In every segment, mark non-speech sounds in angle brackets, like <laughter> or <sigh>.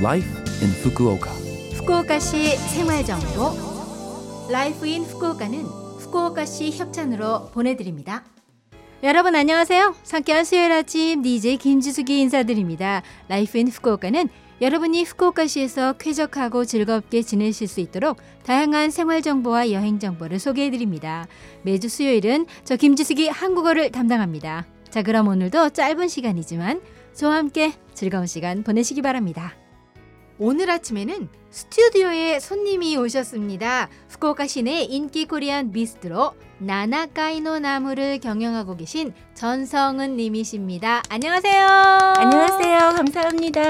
Life in Fukuoka. 후쿠오카시 생활정보 Life in Fukuoka는 후쿠오카시 협찬으로 보내드립니다. 여러분 안녕하세요. 상쾌한 수요일 아침 DJ 김지숙이 인사드립니다. Life in Fukuoka는 여러분이 후쿠오카시에서 쾌적하고 즐겁게 지내실 수 있도록 다양한 생활 정보와 여행 정보를 소개해 드립니다. 매주 수요일은 저 김지숙이 한국어를 담당합니다. 자, 그럼 오늘도 짧은 시간이지만 저와 함께 즐거운 시간 보내시기 바랍니다. 오늘 아침에는 스튜디오에 손님이 오셨습니다. 후쿠오카 시내 인기 코리안 비스트로 나나카이노 나무를 경영하고 계신 전성은 님이십니다. 안녕하세요. 안녕하세요. 감사합니다.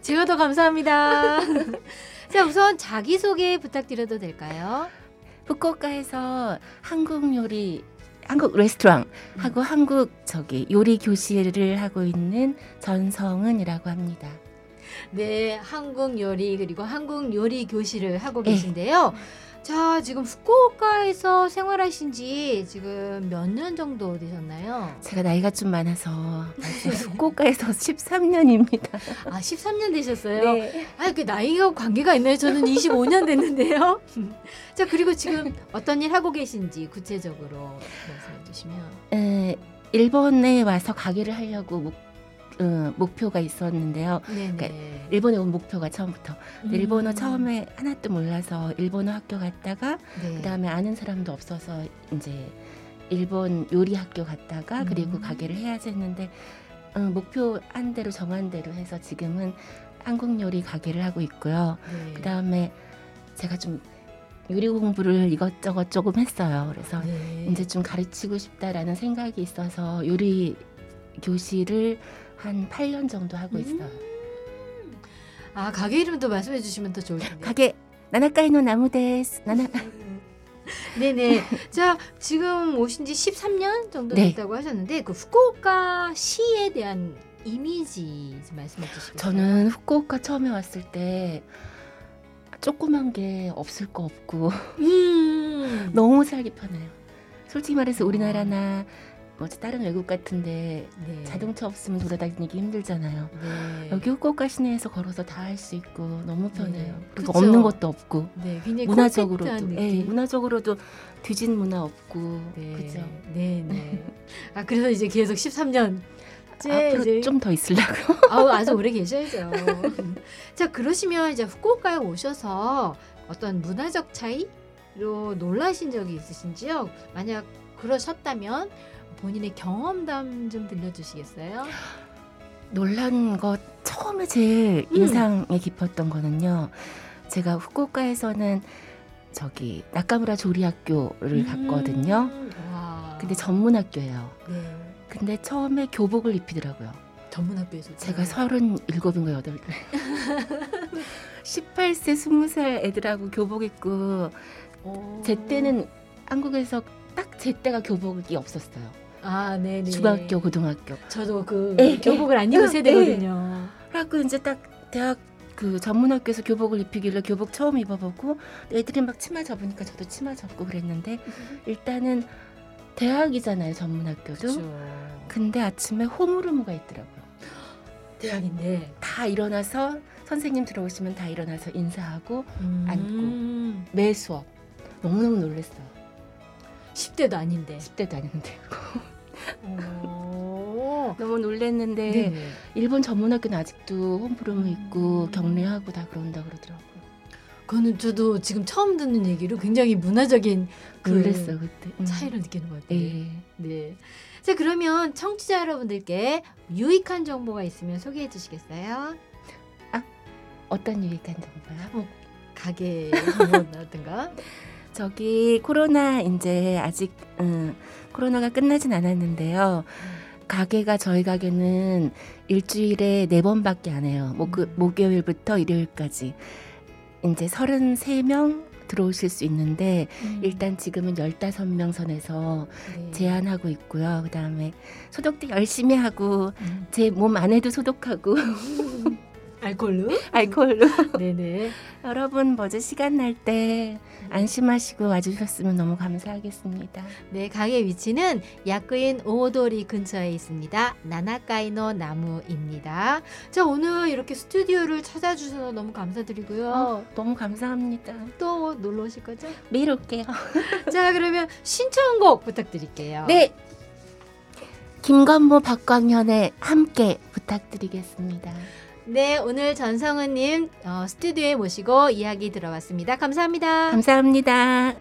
제가 더 감사합니다. <laughs> 자, 우선 자기소개 부탁드려도 될까요? 후쿠오카에서 한국 요리 한국 레스토랑 하고 한국 저기 요리 교실을 하고 있는 전성은이라고 합니다. 네, 한국 요리 그리고 한국 요리 교실을 하고 네. 계신데요. 자, 지금 후쿠오카에서 생활하신 지 지금 몇 년 정도 되셨나요? 제가 나이가 좀 많아서 <laughs> 후쿠오카에서 13년입니다. 아, 13년 되셨어요? 네. 아, 그 나이가 관계가 있나요? 저는 25년 됐는데요. 자, 그리고 지금 어떤 일 하고 계신지 구체적으로 말씀해 주시면. 에, 일본에 와서 가게를 하려고 목, 어, 목표가 있었는데요. 네, 그러니까 네. 일본에 온 목표가 처음부터. 음. 일본어 처음에 하나도 몰라서 일본어 학교 갔다가 네. 그다음에 아는 사람도 없어서 이제 일본 요리 학교 갔다가 그리고 음. 가게를 해야지 했는데 어, 목표 한 대로 정한 대로 해서 지금은 한국 요리 가게를 하고 있고요. 네. 그다음에 제가 좀 요리 공부를 이것저것 조금 했어요. 그래서 네. 이제 좀 가르치고 싶다라는 생각이 있어서 요리 교실을 한 8년 정도 하고 있어요. 아, 가게 이름도 말씀해 주시면 더 좋을 텐데. 가게 나나카이노 나무데스 나나 네네. 자, 지금 오신 지 13년 정도 네. 됐다고 하셨는데 그 후쿠오카 시에 대한 이미지 좀 말씀해 주시겠어요? 저는 후쿠오카 처음에 왔을 때 조그만 게 없을 거 없고 음. <laughs> 너무 살기 편해요. 솔직히 말해서 우리나라나 뭐 다른 외국 같은데 네. 자동차 없으면 돌아다니기 힘들잖아요. 네. 여기 후쿠오카 시내에서 걸어서 다 할 수 있고 너무 편해요. 네. 그리고 그쵸. 없는 것도 없고 네, 굉장히 문화적으로도 예. 문화적으로도 뒤진 문화 없고 네. 그죠. 네, 네. 아, 그래서 이제 계속 13년 앞으로 이제 좀더 있으려고. 아우 <laughs> 아주 오래 계셔야죠. 자 그러시면 이제 후쿠오카에 오셔서 어떤 문화적 차이로 놀라신 적이 있으신지요? 만약 그러셨다면 본인의 경험담 좀 들려주시겠어요? 놀란 것 처음에 제일 음. 인상에 깊었던 거는요. 제가 후쿠오카에서는 저기 나카무라 조리학교를 갔거든요. 음, 와. 근데 전문 학교예요. 네. 근데 처음에 교복을 입히더라고요. 전문 학교에서 제가 서른 일곱인가 여덟. <laughs> 18세, 20살 애들하고 교복 입고 오. 제 때는 한국에서 딱 제 때가 교복이 없었어요. 아 네네 중학교, 고등학교. 저도 그 네. 교복을 안 입은 네. 세대거든요. 그래갖고 이제 딱 대학 그 전문학교에서 교복을 입히길래 교복 처음 입어보고 애들이 막 치마 접으니까 저도 치마 접고 그랬는데 <laughs> 일단은 대학이잖아요 전문학교도 그렇죠. 근데 아침에 호무르무가 있더라고요 <gasps> 대학인데 다 일어나서 선생님 들어오시면 다 일어나서 인사하고 음. 매 수업 너무너무 놀랐어요 10대도 아닌데. 10대도 아닌데 오. 너무 놀랐는데 네네. 일본 전문학교는 아직도 있고 음. 격리하고 다 그런다 그러더라고요 그거는 저도 지금 처음 듣는 얘기로 굉장히 문화적인 그 놀랐어요 그때 음. 차이를 느끼는 것 같아요. 예. 네. 자 그러면 청취자 여러분들께 유익한 정보가 있으면 소개해 주시겠어요? 어떤 유익한 정보요? 가게 <laughs> 정보라든가. 저기 코로나 이제 아직 음, 코로나가 끝나진 않았는데요. 가게가 저희 가게는 일주일에 네 번밖에 안 해요. 목, 음. 목요일부터 일요일까지 이제 33명 들어오실 수 있는데 일단 지금은 15명 선에서 네. 제한하고 있고요. 그다음에 소독도 열심히 하고 음. 제몸 안에도 소독하고 <laughs> 알콜로? 알코올로. <laughs> 네네. 여러분 뭐죠 시간 날 때 안심하시고 와주셨으면 너무 감사하겠습니다. 네, 가게 위치는 야쿠인 오도리 근처에 있습니다. 나나카이노 나무입니다. 자, 오늘 이렇게 스튜디오를 찾아주셔서 너무 감사드리고요. 어, 너무 감사합니다. 또 놀러 오실 거죠? 매일 올게요. <laughs> 자, 그러면 신청곡 부탁드릴게요. 네. 김건모 박광현의 함께 부탁드리겠습니다. 네, 오늘 전성은님 어, 스튜디오에 모시고 이야기 들어봤습니다. 감사합니다. 감사합니다.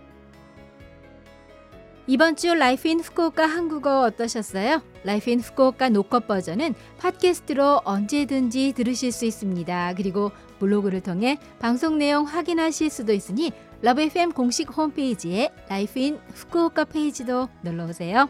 이번 주 Life in Fukuoka 한국어 어떠셨어요? Life in Fukuoka 녹화 버전은 팟캐스트로 언제든지 들으실 수 있습니다. 그리고 블로그를 통해 방송 내용 확인하실 수도 있으니 Love FM 공식 홈페이지에 Life in Fukuoka 페이지도 놀러 오세요.